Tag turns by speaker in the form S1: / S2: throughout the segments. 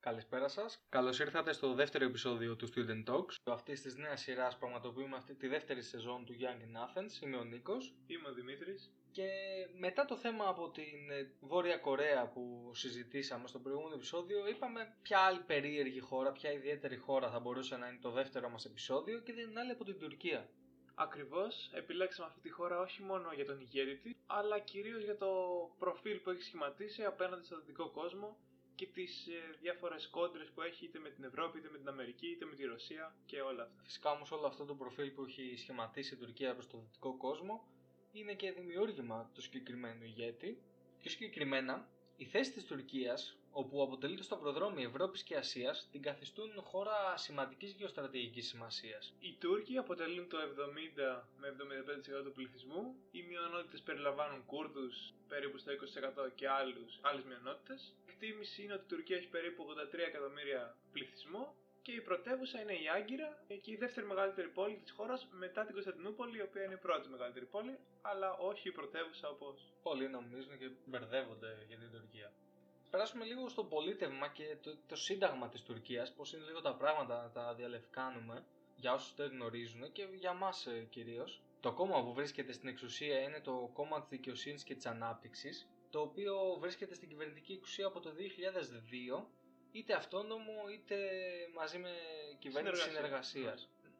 S1: Καλησπέρα σας. Καλώς ήρθατε στο δεύτερο επεισόδιο του Student Talks. Αυτή της νέας σειράς πραγματοποιούμε αυτή τη δεύτερη σεζόν του Young in Athens. Είμαι ο Νίκος.
S2: Είμαι ο Δημήτρης.
S1: Και μετά το θέμα από την ε, Βόρεια Κορέα που συζητήσαμε στο προηγούμενο επεισόδιο, είπαμε ποια άλλη περίεργη χώρα, ποια ιδιαίτερη χώρα θα μπορούσε να είναι το δεύτερο μας επεισόδιο και δεν είναι άλλη από την Τουρκία.
S2: Ακριβώς, επιλέξαμε αυτή τη χώρα όχι μόνο για τον ηγέτη της, αλλά κυρίως για το προφίλ που έχει σχηματίσει απέναντι στο δυτικό κόσμο και τις ε, διάφορες κόντρες που έχει είτε με την Ευρώπη, είτε με την Αμερική, είτε με τη Ρωσία και όλα αυτά.
S1: Φυσικά όμως όλο αυτό το προφίλ που έχει σχηματίσει η Τουρκία προς τον δυτικό κόσμο είναι και δημιούργημα του συγκεκριμένου ηγέτη. Πιο συγκεκριμένα, η θέση της Τουρκίας, όπου αποτελεί το σταυροδρόμι Ευρώπης και Ασίας, την καθιστούν χώρα σημαντικής γεωστρατηγικής σημασίας.
S2: Οι Τούρκοι αποτελούν το 70 με 75% του πληθυσμού. Οι μειονότητες περιλαμβάνουν Κούρδους περίπου στο 20% και άλλες μειονότητες. Η εκτίμηση είναι ότι η Τουρκία έχει περίπου 83 εκατομμύρια πληθυσμό και η πρωτεύουσα είναι η Άγκυρα και η δεύτερη μεγαλύτερη πόλη της χώρας μετά την Κωνσταντινούπολη, η οποία είναι η πρώτη μεγαλύτερη πόλη, αλλά όχι η πρωτεύουσα όπως.
S1: Πολλοί νομίζουν και μπερδεύονται για την Τουρκία. Περάσουμε λίγο στο πολίτευμα και το, το σύνταγμα της Τουρκίας, πώς είναι λίγο τα πράγματα να τα διαλευκάνουμε για όσους δεν γνωρίζουν και για εμά κυρίως. Το κόμμα που βρίσκεται στην εξουσία είναι το κόμμα της δικαιοσύνης και της ανάπτυξης, το οποίο βρίσκεται στην κυβερνητική εξουσία από το 2002 είτε αυτόνομο είτε μαζί με κυβέρνηση συνεργασία.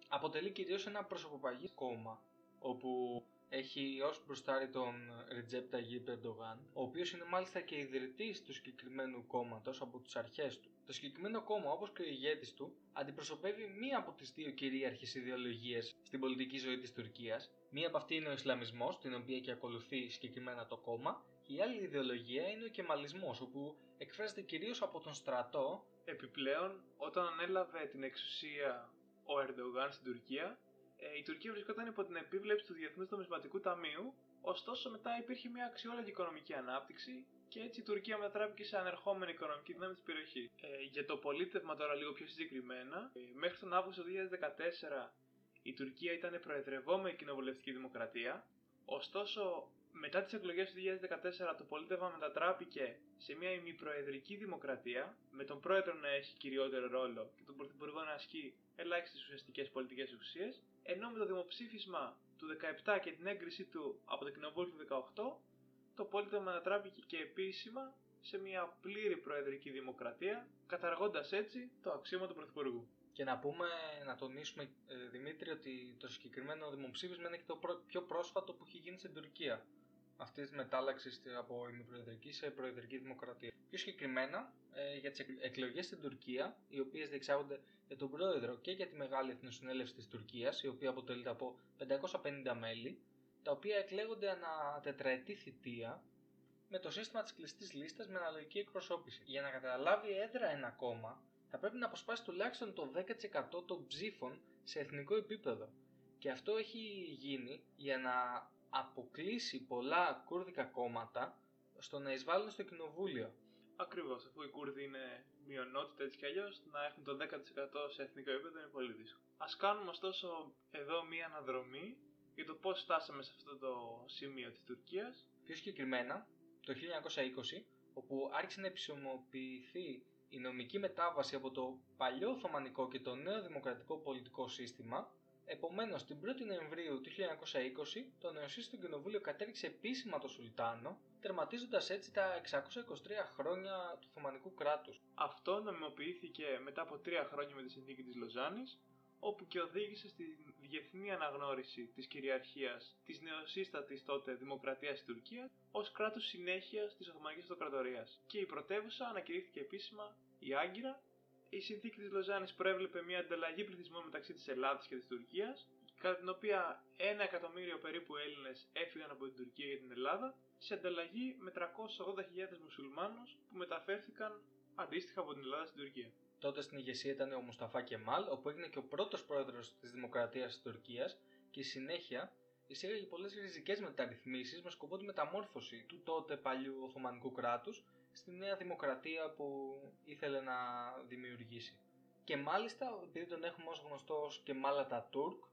S1: Αποτελεί κυρίως ένα προσωποπαγή κόμμα όπου έχει ως μπροστάρι τον Ριτζέπ Ταγί Περντογάν, ο οποίος είναι μάλιστα και ιδρυτής του συγκεκριμένου κόμματος από τις αρχές του. Το συγκεκριμένο κόμμα, όπως και ο ηγέτης του, αντιπροσωπεύει μία από τις δύο κυρίαρχες ιδεολογίες στην πολιτική ζωή της Τουρκίας. Μία από αυτή είναι ο Ισλαμισμός, την οποία και ακολουθεί συγκεκριμένα το κόμμα, η άλλη ιδεολογία είναι ο κεμαλισμός, όπου εκφράζεται κυρίως από τον στρατό.
S2: Επιπλέον, όταν ανέλαβε την εξουσία ο Ερντογάν στην Τουρκία, ε, η Τουρκία βρισκόταν υπό την επίβλεψη του Διεθνούς Νομισματικού Ταμείου, ωστόσο μετά υπήρχε μια αξιόλογη οικονομική ανάπτυξη και έτσι η Τουρκία μετατράπηκε σε ανερχόμενη οικονομική δύναμη της περιοχής. Ε, για το πολίτευμα τώρα λίγο πιο συγκεκριμένα, ε, μέχρι τον Αύγουστο 2014 η Τουρκία ήταν προεδρευόμενη κοινοβουλευτική δημοκρατία, ωστόσο μετά τις εκλογές του 2014 το πολίτευμα μετατράπηκε σε μια ημιπροεδρική δημοκρατία με τον πρόεδρο να έχει κυριότερο ρόλο και τον πρωθυπουργό να ασκεί ελάχιστες ουσιαστικές πολιτικές ουσίες ενώ με το δημοψήφισμα του 17 και την έγκρισή του από το κοινοβούλιο του 18 το πολίτευμα μετατράπηκε και επίσημα σε μια πλήρη προεδρική δημοκρατία καταργώντας έτσι το αξίωμα του πρωθυπουργού.
S1: Και να πούμε, να τονίσουμε ε, Δημήτρη ότι το συγκεκριμένο δημοψήφισμα είναι και το πιο πρόσφατο που έχει γίνει στην Τουρκία αυτής της μετάλλαξης από ημιπροεδρική σε προεδρική δημοκρατία. Πιο συγκεκριμένα ε, για τις εκλογές στην Τουρκία, οι οποίες διεξάγονται για τον πρόεδρο και για τη Μεγάλη Εθνοσυνέλευση της Τουρκίας, η οποία αποτελείται από 550 μέλη, τα οποία εκλέγονται ανά τετραετή θητεία με το σύστημα της κλειστής λίστας με αναλογική εκπροσώπηση. Για να καταλάβει έδρα ένα κόμμα, θα πρέπει να αποσπάσει τουλάχιστον το 10% των ψήφων σε εθνικό επίπεδο. Και αυτό έχει γίνει για να αποκλείσει πολλά κούρδικα κόμματα στο να εισβάλλουν στο κοινοβούλιο.
S2: Ακριβώς, αφού οι Κούρδοι είναι μειονότητα έτσι κι αλλιώς, να έχουν το 10% σε εθνικό επίπεδο είναι πολύ δύσκολο. Α κάνουμε ωστόσο εδώ μία αναδρομή για το πώς φτάσαμε σε αυτό το σημείο της Τουρκίας.
S1: Πιο συγκεκριμένα, το 1920, όπου άρχισε να επισημοποιηθεί η νομική μετάβαση από το παλιό Οθωμανικό και το νέο δημοκρατικό πολιτικό σύστημα, Επομένως, την 1η Νοεμβρίου του 1920, το νεοσύστατο κοινοβούλιο κατέριξε επίσημα το Σουλτάνο, τερματίζοντας έτσι τα 623 χρόνια του Οθωμανικού κράτους.
S2: Αυτό νομιμοποιήθηκε μετά από τρία χρόνια με τη συνθήκη της Λοζάνης, όπου και οδήγησε στη διεθνή αναγνώριση της κυριαρχίας της νεοσύστατης τότε Δημοκρατίας της Τουρκία ως κράτους συνέχειας της Οθωμανικής Αυτοκρατορίας και η πρωτεύουσα ανακηρύχθηκε επίσημα η Άγκυρα η συνθήκη της Λοζάνης προέβλεπε μια ανταλλαγή πληθυσμών μεταξύ της Ελλάδας και της Τουρκίας, κατά την οποία ένα εκατομμύριο περίπου Έλληνες έφυγαν από την Τουρκία για την Ελλάδα, σε ανταλλαγή με 380.000 μουσουλμάνους που μεταφέρθηκαν αντίστοιχα από την Ελλάδα στην Τουρκία.
S1: Τότε στην ηγεσία ήταν ο Μουσταφά Κεμάλ, όπου έγινε και ο πρώτος πρόεδρος της Δημοκρατίας της Τουρκίας και συνέχεια εισήγαγε πολλές ριζικές μεταρρυθμίσεις με σκοπό τη μεταμόρφωση του τότε παλιού Οθωμανικού κράτους στη νέα δημοκρατία που ήθελε να δημιουργήσει. και μάλιστα επειδή τον έχουμε ως γνωστό ως Κεμάλ Τουρκ,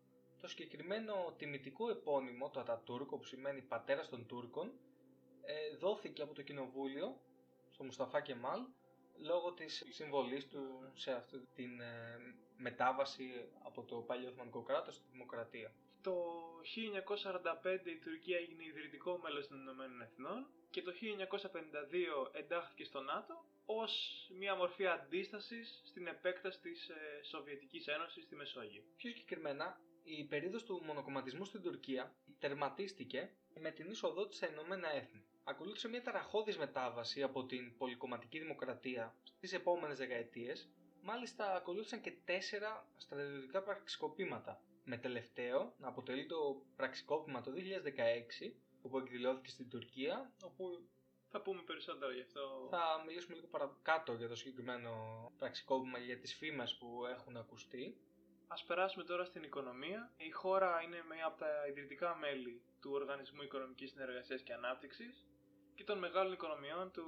S1: το συγκεκριμένο τιμητικό επώνυμο, το Ατατούρκ, που σημαίνει πατέρας των Τούρκων, ε, δόθηκε από το κοινοβούλιο στο Μουσταφά Κεμάλ λόγω της συμβολής του σε αυτή την ε, μετάβαση από το παλιό Οθωμανικό κράτος στη δημοκρατία.
S2: Το 1945 η Τουρκία έγινε ιδρυτικό μέλος των Ηνωμένων Εθνών και το 1952 εντάχθηκε στο ΝΑΤΟ ως μια μορφή αντίστασης στην επέκταση της ε, Σοβιετικής Ένωσης στη Μεσόγειο.
S1: Πιο συγκεκριμένα, η περίοδος του μονοκομματισμού στην Τουρκία τερματίστηκε με την είσοδό της στα Ηνωμένα Έθνη. Ακολούθησε μια ταραχώδης μετάβαση από την πολυκομματική δημοκρατία στις επόμενες δεκαετίες, μάλιστα ακολούθησαν και τέσσερα στρατιωτικά πραξικοπήματα, με τελευταίο να αποτελεί το πραξικόπημα το 2016, όπου εκδηλώθηκε στην Τουρκία, όπου
S2: θα πούμε περισσότερο γι' αυτό.
S1: Θα μιλήσουμε λίγο παρακάτω για το συγκεκριμένο πραξικόπημα για τις φήμες που έχουν ακουστεί.
S2: Ας περάσουμε τώρα στην οικονομία. Η χώρα είναι μία από τα ιδρυτικά μέλη του Οργανισμού Οικονομικής Συνεργασίας και Ανάπτυξης και των μεγάλων οικονομιών του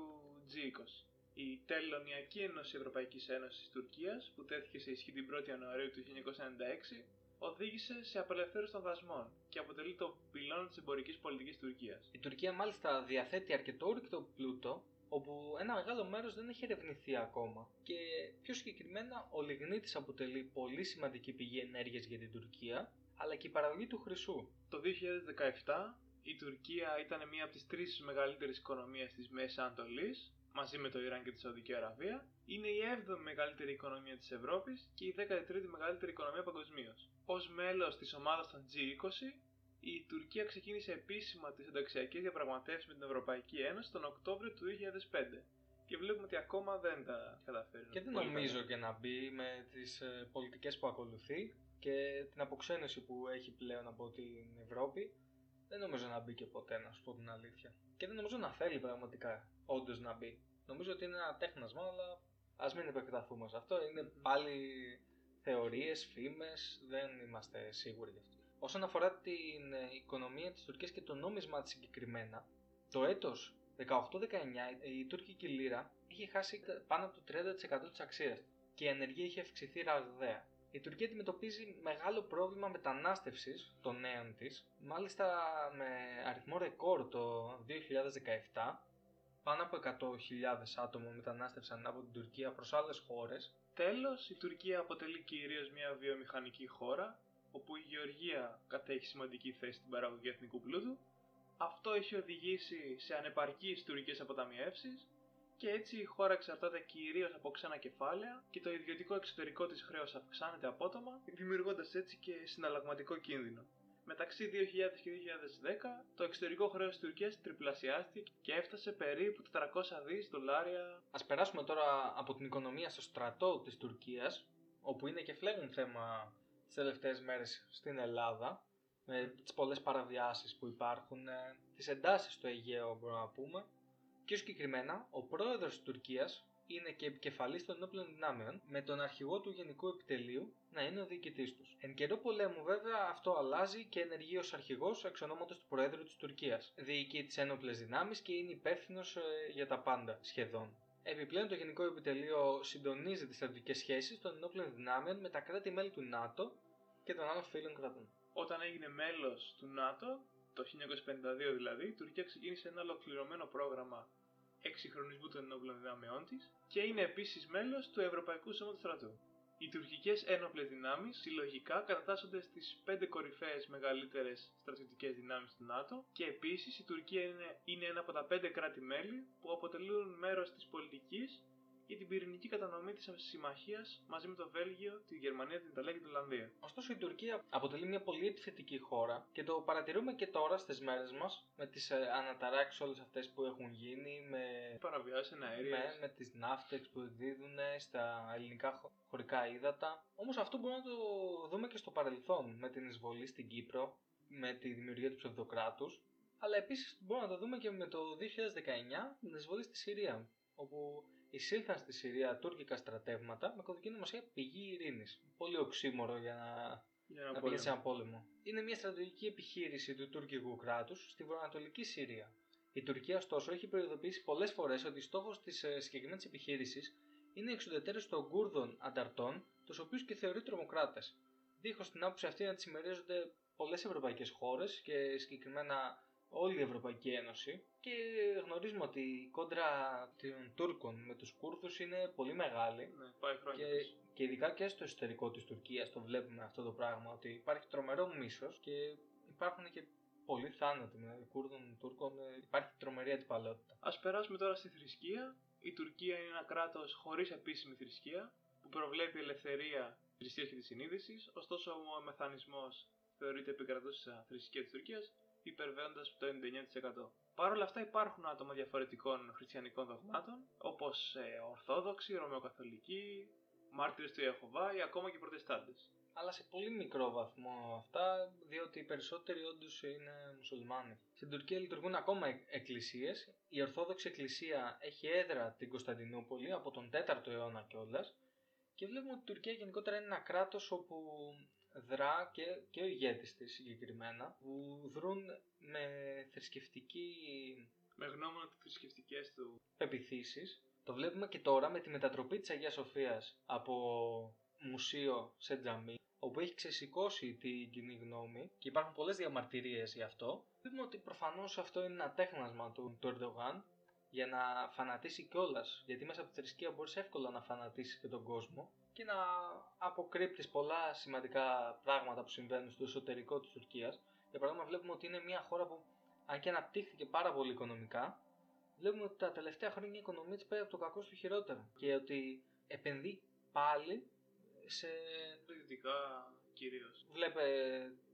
S2: G20. Η Τελωνιακή Ένωση Ευρωπαϊκής Ένωσης Τουρκίας, που τέθηκε σε ισχύ την 1η Ιανουαρίου του 1996, οδήγησε σε απελευθέρωση των δασμών και αποτελεί το πυλώνα της εμπορικής πολιτικής Τουρκίας.
S1: Η Τουρκία μάλιστα διαθέτει αρκετό όρυκτο πλούτο, όπου ένα μεγάλο μέρος δεν έχει ερευνηθεί ακόμα. Και πιο συγκεκριμένα, ο λιγνίτης αποτελεί πολύ σημαντική πηγή ενέργειας για την Τουρκία, αλλά και η παραγωγή του χρυσού.
S2: Το 2017 η Τουρκία ήταν μία από τις τρεις μεγαλύτερες οικονομίες της Μέσης Ανατολής μαζί με το Ιράν και τη Σαουδική Αραβία, είναι η 7η μεγαλύτερη οικονομία της Ευρώπης και η 13η μεγαλύτερη οικονομία παγκοσμίως. Ω μέλος της ομάδας των G20, η Τουρκία ξεκίνησε επίσημα τις ενταξιακές διαπραγματεύσεις με την Ευρωπαϊκή Ένωση τον Οκτώβριο του 2005 και βλέπουμε ότι ακόμα δεν τα καταφέρει.
S1: Και δεν νομίζω και να μπει με τις ε, πολιτικές που ακολουθεί και την αποξένωση που έχει πλέον από την Ευρώπη. Δεν νομίζω να μπει και ποτέ, να σου πω την αλήθεια. Και δεν νομίζω να θέλει πραγματικά όντως να μπει. Νομίζω ότι είναι ένα τέχνασμα, αλλά ας μην επεκταθούμε σε αυτό. Είναι πάλι θεωρίες, φήμες, δεν είμαστε σίγουροι γι' αυτό. Όσον αφορά την ε, οικονομία της Τουρκίας και το νόμισμα της συγκεκριμένα, το έτος 18-19 η τουρκική λίρα είχε χάσει πάνω από το 30% της αξίας και η ανεργία είχε αυξηθεί ραγδαία. Η Τουρκία αντιμετωπίζει μεγάλο πρόβλημα μετανάστευσης των νέων της, μάλιστα με αριθμό ρεκόρ το 2017, πάνω από 100.000 άτομα μετανάστευσαν από την Τουρκία προς άλλες χώρες.
S2: Τέλος, η Τουρκία αποτελεί κυρίως μια βιομηχανική χώρα, όπου η γεωργία κατέχει σημαντική θέση στην παραγωγή εθνικού πλούτου. Αυτό έχει οδηγήσει σε ανεπαρκείς τουρκικές αποταμιεύσεις και έτσι η χώρα εξαρτάται κυρίως από ξένα κεφάλαια και το ιδιωτικό εξωτερικό της χρέος αυξάνεται απότομα, δημιουργώντας έτσι και συναλλαγματικό κίνδυνο. Μεταξύ 2000 και 2010 το εξωτερικό χρέος της Τουρκίας τριπλασιάστηκε και έφτασε περίπου 400 δις δολάρια.
S1: Ας περάσουμε τώρα από την οικονομία στο στρατό της Τουρκίας, όπου είναι και φλέγον θέμα τις τελευταίες μέρες στην Ελλάδα, με τις πολλές παραβιάσεις που υπάρχουν, ε, τις εντάσεις στο Αιγαίο μπορούμε να πούμε, Πιο συγκεκριμένα, ο πρόεδρος της Τουρκίας είναι και επικεφαλής των ενόπλων δυνάμεων, με τον αρχηγό του Γενικού Επιτελείου να είναι ο διοικητής τους. Εν καιρό πολέμου, βέβαια, αυτό αλλάζει και ενεργεί ως αρχηγός εξ ονόματος του Προέδρου της Τουρκίας. Διοικεί τις ένοπλε δυνάμεις και είναι υπεύθυνος ε, για τα πάντα σχεδόν. Επιπλέον, το Γενικό Επιτελείο συντονίζει τις στρατιωτικές σχέσεις των ενόπλων δυνάμεων με τα κράτη-μέλη του ΝΑΤΟ και των άλλων φίλων κρατών.
S2: Όταν έγινε μέλος του ΝΑΤΟ, το 1952 δηλαδή, η Τουρκία ξεκίνησε ένα ολοκληρωμένο πρόγραμμα εξυγχρονισμού των ενόπλων δυνάμεών της και είναι επίσης μέλος του Ευρωπαϊκού Σώματος Στρατού. Οι τουρκικές ένοπλε δυνάμεις συλλογικά κατατάσσονται στις πέντε κορυφαίες μεγαλύτερες στρατιωτικές δυνάμεις του ΝΑΤΟ και επίσης η Τουρκία είναι, είναι ένα από τα πέντε κράτη-μέλη που αποτελούν μέρος της πολιτικής για την πυρηνική κατανομή της συμμαχίας μαζί με το Βέλγιο, τη Γερμανία, την Ιταλία και την Ολλανδία.
S1: Ωστόσο, η Τουρκία αποτελεί μια πολύ επιθετική χώρα και το παρατηρούμε και τώρα στις μέρες μας με τις ε, αναταράξεις όλες αυτές που έχουν γίνει. Με
S2: παραβιάσεις αέρια.
S1: Με, με τις ναύτεξ που εκδίδουν στα ελληνικά χωρικά ύδατα. Όμως αυτό μπορούμε να το δούμε και στο παρελθόν με την εισβολή στην Κύπρο, με τη δημιουργία του ψευδοκράτους. Αλλά επίσης μπορούμε να το δούμε και με το 2019 την εισβολή στη Συρία, όπου εισήλθαν στη Συρία τουρκικά στρατεύματα με κωδική νομοσία πηγή ειρήνης. Πολύ οξύμορο για να,
S2: για
S1: να πηγαίνει σε ένα πόλεμο. Είναι μια στρατηγική επιχείρηση του τουρκικού κράτους στη βορειοανατολική Συρία. Η Τουρκία, ωστόσο, έχει προειδοποιήσει πολλές φορές ότι στόχος της ε, συγκεκριμένης επιχείρησης είναι εξουδετερέ των Κούρδων ανταρτών, τους οποίους και θεωρεί τρομοκράτες. Δίχως την άποψη αυτή να τη συμμερίζονται πολλές ευρωπαϊκές χώρες και συγκεκριμένα όλη η Ευρωπαϊκή Ένωση και γνωρίζουμε ότι η κόντρα των Τούρκων με τους Κούρδους είναι πολύ μεγάλη
S2: Ναι, πάει χρόνια.
S1: και, και ειδικά και στο εσωτερικό της Τουρκίας το βλέπουμε αυτό το πράγμα ότι υπάρχει τρομερό μίσος και υπάρχουν και πολλοί θάνατοι με Κούρδων, Τούρκων, ε, υπάρχει τρομερή αντιπαλότητα.
S2: Ας περάσουμε τώρα στη θρησκεία. Η Τουρκία είναι ένα κράτος χωρίς επίσημη θρησκεία που προβλέπει ελευθερία θρησκείας και της συνείδησης, ωστόσο ο μεθανισμός θεωρείται επικρατούσα θρησκεία της Τουρκίας υπερβαίνοντας το 99%. Παρ' όλα αυτά υπάρχουν άτομα διαφορετικών χριστιανικών δογμάτων, όπως ε, Ορθόδοξοι, Ρωμαιοκαθολικοί, μάρτυρες του Ιεχωβά ή ακόμα και Προτεστάντες.
S1: Αλλά σε πολύ μικρό βαθμό αυτά, διότι οι περισσότεροι όντως είναι μουσουλμάνοι. Στην Τουρκία λειτουργούν ακόμα εκ- εκκλησίες. Η Ορθόδοξη Εκκλησία έχει έδρα την Κωνσταντινούπολη από τον 4ο αιώνα κιόλας. Και βλέπουμε ότι η Τουρκία γενικότερα είναι ένα κράτος όπου δρά και, και ο ηγέτης της συγκεκριμένα, που δρούν με θρησκευτική
S2: Με γνώμονα τις θρησκευτικές του
S1: πεπιθήσεις. Το βλέπουμε και τώρα με τη μετατροπή της Αγίας Σοφίας από μουσείο σε τζαμί, όπου έχει ξεσηκώσει την κοινή γνώμη και υπάρχουν πολλές διαμαρτυρίες γι' αυτό. Βλέπουμε ότι προφανώς αυτό είναι ένα τέχνασμα του, του Ερντογάν για να φανατίσει κιόλας. Γιατί μέσα από τη θρησκεία μπορείς εύκολα να φανατίσεις και τον κόσμο και να αποκρύπτεις πολλά σημαντικά πράγματα που συμβαίνουν στο εσωτερικό της Τουρκίας. Για παράδειγμα, βλέπουμε ότι είναι μια χώρα που, αν και αναπτύχθηκε πάρα πολύ οικονομικά, βλέπουμε ότι τα τελευταία χρόνια η οικονομία της πάει από το κακό στο χειρότερο και ότι επενδύει πάλι σε...
S2: δυτικά κυρίως.
S1: Βλέπε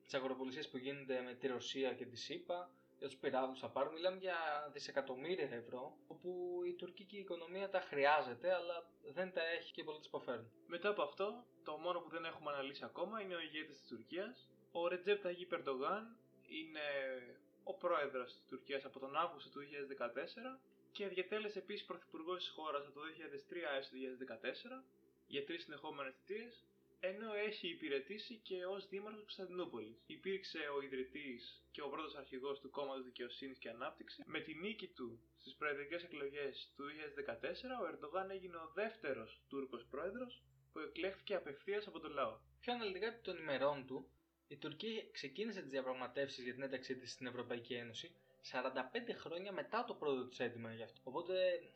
S1: τις αγροπολισίες που γίνονται με τη Ρωσία και τη ΣΥΠΑ, για τους πυράβλους θα πάρουν, μιλάμε για δισεκατομμύρια ευρώ, όπου η τουρκική οικονομία τα χρειάζεται, αλλά δεν τα έχει και πολλοί τις υποφέρουν.
S2: Μετά από αυτό, το μόνο που δεν έχουμε αναλύσει ακόμα είναι ο ηγέτης της Τουρκίας. Ο Ρετζέπ Ταγί Περντογάν είναι ο πρόεδρος της Τουρκίας από τον Αύγουστο του 2014 και διατέλεσε επίσης πρωθυπουργός της χώρας από το 2003 έως το 2014 για τρεις συνεχόμενες θητείες ενώ έχει υπηρετήσει και ως δήμαρχος Κωνσταντινούπολης. Υπήρξε ο ιδρυτής και ο πρώτος αρχηγός του κόμματος Δικαιοσύνης και Ανάπτυξης. Με τη νίκη του στις προεδρικές εκλογές του 2014, ο Ερντογάν έγινε ο δεύτερος Τούρκος πρόεδρος που εκλέχθηκε απευθείας από τον λαό.
S1: Πιο αναλυτικά επί των ημερών του, η Τουρκία ξεκίνησε τις διαπραγματεύσεις για την ένταξή της στην Ευρωπαϊκή Ένωση 45 χρόνια μετά το πρώτο της έτοιμα γι' αυτό. Οπότε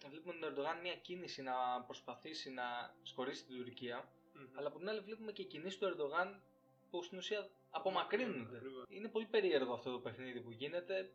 S1: βλέπουμε τον Ερντογάν μια κίνηση να προσπαθήσει να σκορίσει την Τουρκία, αλλά από την άλλη βλέπουμε και κινήσεις του Ερντογάν που στην ουσία απομακρύνονται.
S2: Ακριβώς.
S1: Είναι πολύ περίεργο αυτό το παιχνίδι που γίνεται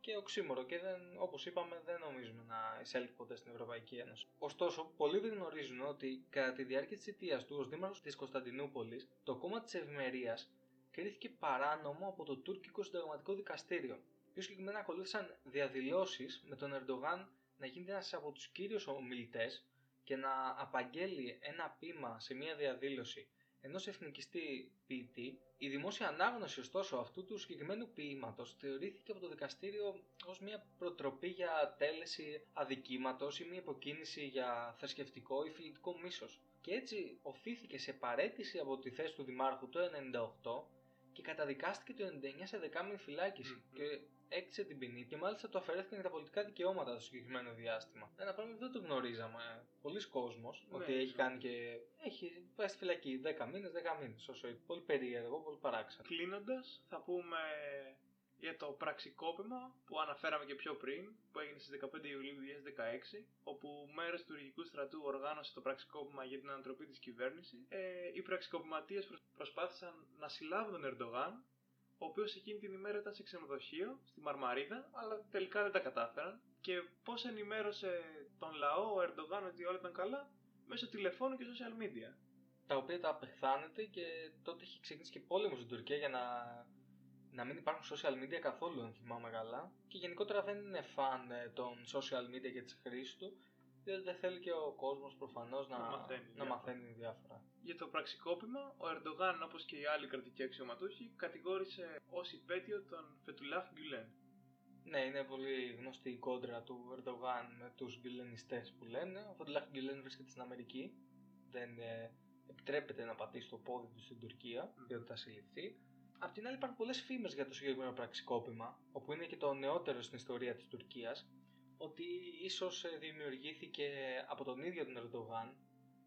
S1: και οξύμορο και δεν, όπως είπαμε δεν νομίζουμε να εισέλθει ποτέ στην Ευρωπαϊκή Ένωση. Ωστόσο, πολλοί δεν γνωρίζουν ότι κατά τη διάρκεια της θητείας του ως δήμαρχος της Κωνσταντινούπολης, το κόμμα της Ευημερίας κρίθηκε παράνομο από το τουρκικό συνταγματικό δικαστήριο. Πιο συγκεκριμένα ακολούθησαν διαδηλώσεις με τον Ερντογάν να γίνεται ένας από τους κύριους ομιλητές και να απαγγέλει ένα πείμα σε μια διαδήλωση ενός εθνικιστή ποιητή, η δημόσια ανάγνωση ωστόσο αυτού του συγκεκριμένου ποίηματος θεωρήθηκε από το δικαστήριο ως μια προτροπή για τέλεση αδικήματος ή μια υποκίνηση για θρησκευτικό ή φιλετικό μίσος. Και έτσι οφήθηκε σε παρέτηση από τη θέση του δημάρχου το 1998 και καταδικάστηκε το 99 σε δεκάμινη φυλάκιση
S2: Μμμ.
S1: και έκτισε την ποινή και μάλιστα του αφαιρέθηκαν και τα πολιτικά δικαιώματα το συγκεκριμένο διάστημα. Ένα πράγμα που δεν το γνωρίζαμε. Πολλοί κόσμος
S2: Ναι,
S1: ότι έχει
S2: ναι.
S1: κάνει και. έχει πάει στη φυλακή 10 μήνες, 10 μήνες. Όσο είπε. Πολύ περίεργο, πολύ παράξενο.
S2: Κλείνοντας, θα πούμε για το πραξικόπημα που αναφέραμε και πιο πριν, που έγινε στις 15 Ιουλίου 2016, όπου μέρος του τουρκικού στρατού οργάνωσε το πραξικόπημα για την ανατροπή της κυβέρνησης. Ε, οι πραξικοπηματίες προσ- προσπάθησαν να συλλάβουν τον Ερντογάν, ο οποίος εκείνη την ημέρα ήταν σε ξενοδοχείο, στη Μαρμαρίδα, αλλά τελικά δεν τα κατάφεραν. Και πώς ενημέρωσε τον λαό ο Ερντογάν ότι όλα ήταν καλά, μέσω τηλεφώνου και social media.
S1: Τα οποία τα απεχθάνεται και τότε είχε ξεκινήσει και πόλεμος στην Τουρκία για να, να μην υπάρχουν social media καθόλου, αν θυμάμαι καλά. Και γενικότερα δεν είναι φαν ε, των social media και της χρήσης του, διότι δεν θέλει και ο κόσμος προφανώς να,
S2: Να μαθαίνει
S1: να
S2: διάφορα.
S1: μαθαίνει διάφορα.
S2: Για το πραξικόπημα, ο Ερντογάν, όπως και οι άλλοι κρατικοί αξιωματούχοι, κατηγόρησε ως υπέτειο τον Φετουλάχ Γκουλέν.
S1: Ναι, είναι πολύ γνωστή η κόντρα του Ερντογάν με τους γκυλενιστές που λένε. Ο Φοντλάχ Γκυλέν βρίσκεται στην Αμερική. Δεν ε, επιτρέπεται να πατήσει το πόδι του στην Τουρκία,
S2: Μμμ.
S1: διότι θα συλληφθεί. Απ' την άλλη υπάρχουν πολλές φήμες για το συγκεκριμένο πραξικόπημα, όπου είναι και το νεότερο στην ιστορία της Τουρκίας, ότι ίσως ε, δημιουργήθηκε από τον ίδιο τον Ερντογάν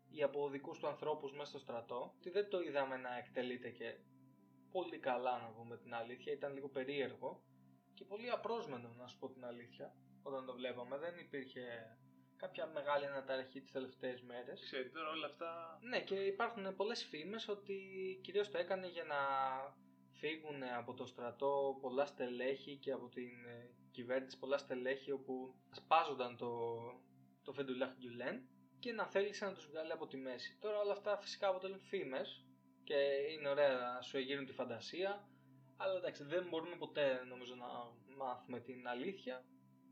S1: ή από δικούς του ανθρώπους μέσα στο στρατό, ότι δεν το είδαμε να εκτελείται και πολύ καλά να πούμε την αλήθεια, ήταν λίγο περίεργο και πολύ απρόσμενο να σου πω την αλήθεια όταν το βλέπαμε, δεν υπήρχε κάποια μεγάλη αναταραχή τις τελευταίες μέρες.
S2: Ξέρει τώρα όλα αυτά.
S1: Ναι και υπάρχουν πολλές φήμες ότι κυρίως το έκανε για να φύγουν από το στρατό πολλά στελέχη και από την ε, κυβέρνηση πολλά στελέχη όπου σπάζονταν το, το Φεντουλάχ Γκιουλέν και να θέλησε να τους βγάλει από τη μέση. Τώρα όλα αυτά φυσικά αποτελούν φήμες και είναι ωραία να σου εγείρουν τη φαντασία αλλά εντάξει δεν μπορούμε ποτέ νομίζω να μάθουμε την αλήθεια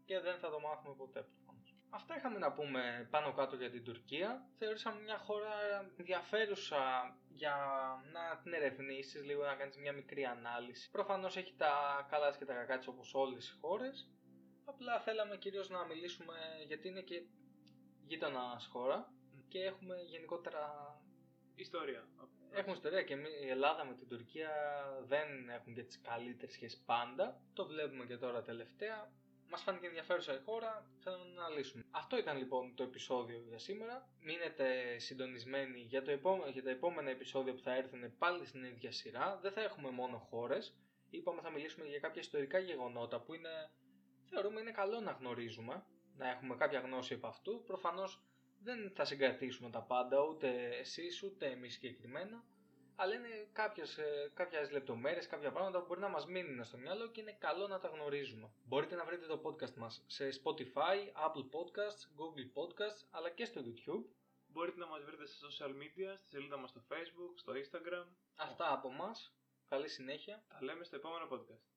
S1: και δεν θα το μάθουμε ποτέ προφανώς. Αυτά είχαμε να πούμε πάνω κάτω για την Τουρκία. Θεωρήσαμε μια χώρα ενδιαφέρουσα για να την ερευνήσεις λίγο, να κάνεις μια μικρή ανάλυση. Προφανώς έχει τα καλά της και τα κακά της όπως όλες οι χώρες. Απλά θέλαμε κυρίως να μιλήσουμε γιατί είναι και γείτονας χώρα και έχουμε γενικότερα
S2: Ιστορία.
S1: Έχουμε ιστορία και εμείς, η Ελλάδα με την Τουρκία δεν έχουν και τις καλύτερες σχέσεις πάντα. Το βλέπουμε και τώρα τελευταία. Μας φάνηκε ενδιαφέρουσα η χώρα, θέλουμε να αναλύσουμε. Αυτό ήταν λοιπόν το επεισόδιο για σήμερα. Μείνετε συντονισμένοι για, το επόμενο, για τα επόμενα επεισόδια που θα έρθουν πάλι στην ίδια σειρά. Δεν θα έχουμε μόνο χώρες. Είπαμε θα μιλήσουμε για κάποια ιστορικά γεγονότα που είναι, θεωρούμε είναι καλό να γνωρίζουμε, να έχουμε κάποια γνώση από αυτού. Προφανώς δεν θα συγκρατήσουμε τα πάντα, ούτε εσείς ούτε εμείς συγκεκριμένα, αλλά είναι κάποιες, ε, κάποιες λεπτομέρειες, κάποια πράγματα που μπορεί να μας μείνουν στο μυαλό και είναι καλό να τα γνωρίζουμε. Μπορείτε να βρείτε το podcast μας σε Spotify, Apple Podcasts, Google Podcasts, αλλά και στο YouTube.
S2: Μπορείτε να μας βρείτε σε social media, στη σελίδα μας στο Facebook, στο Instagram.
S1: Αυτά από μας. Καλή συνέχεια.
S2: Τα λέμε στο επόμενο podcast.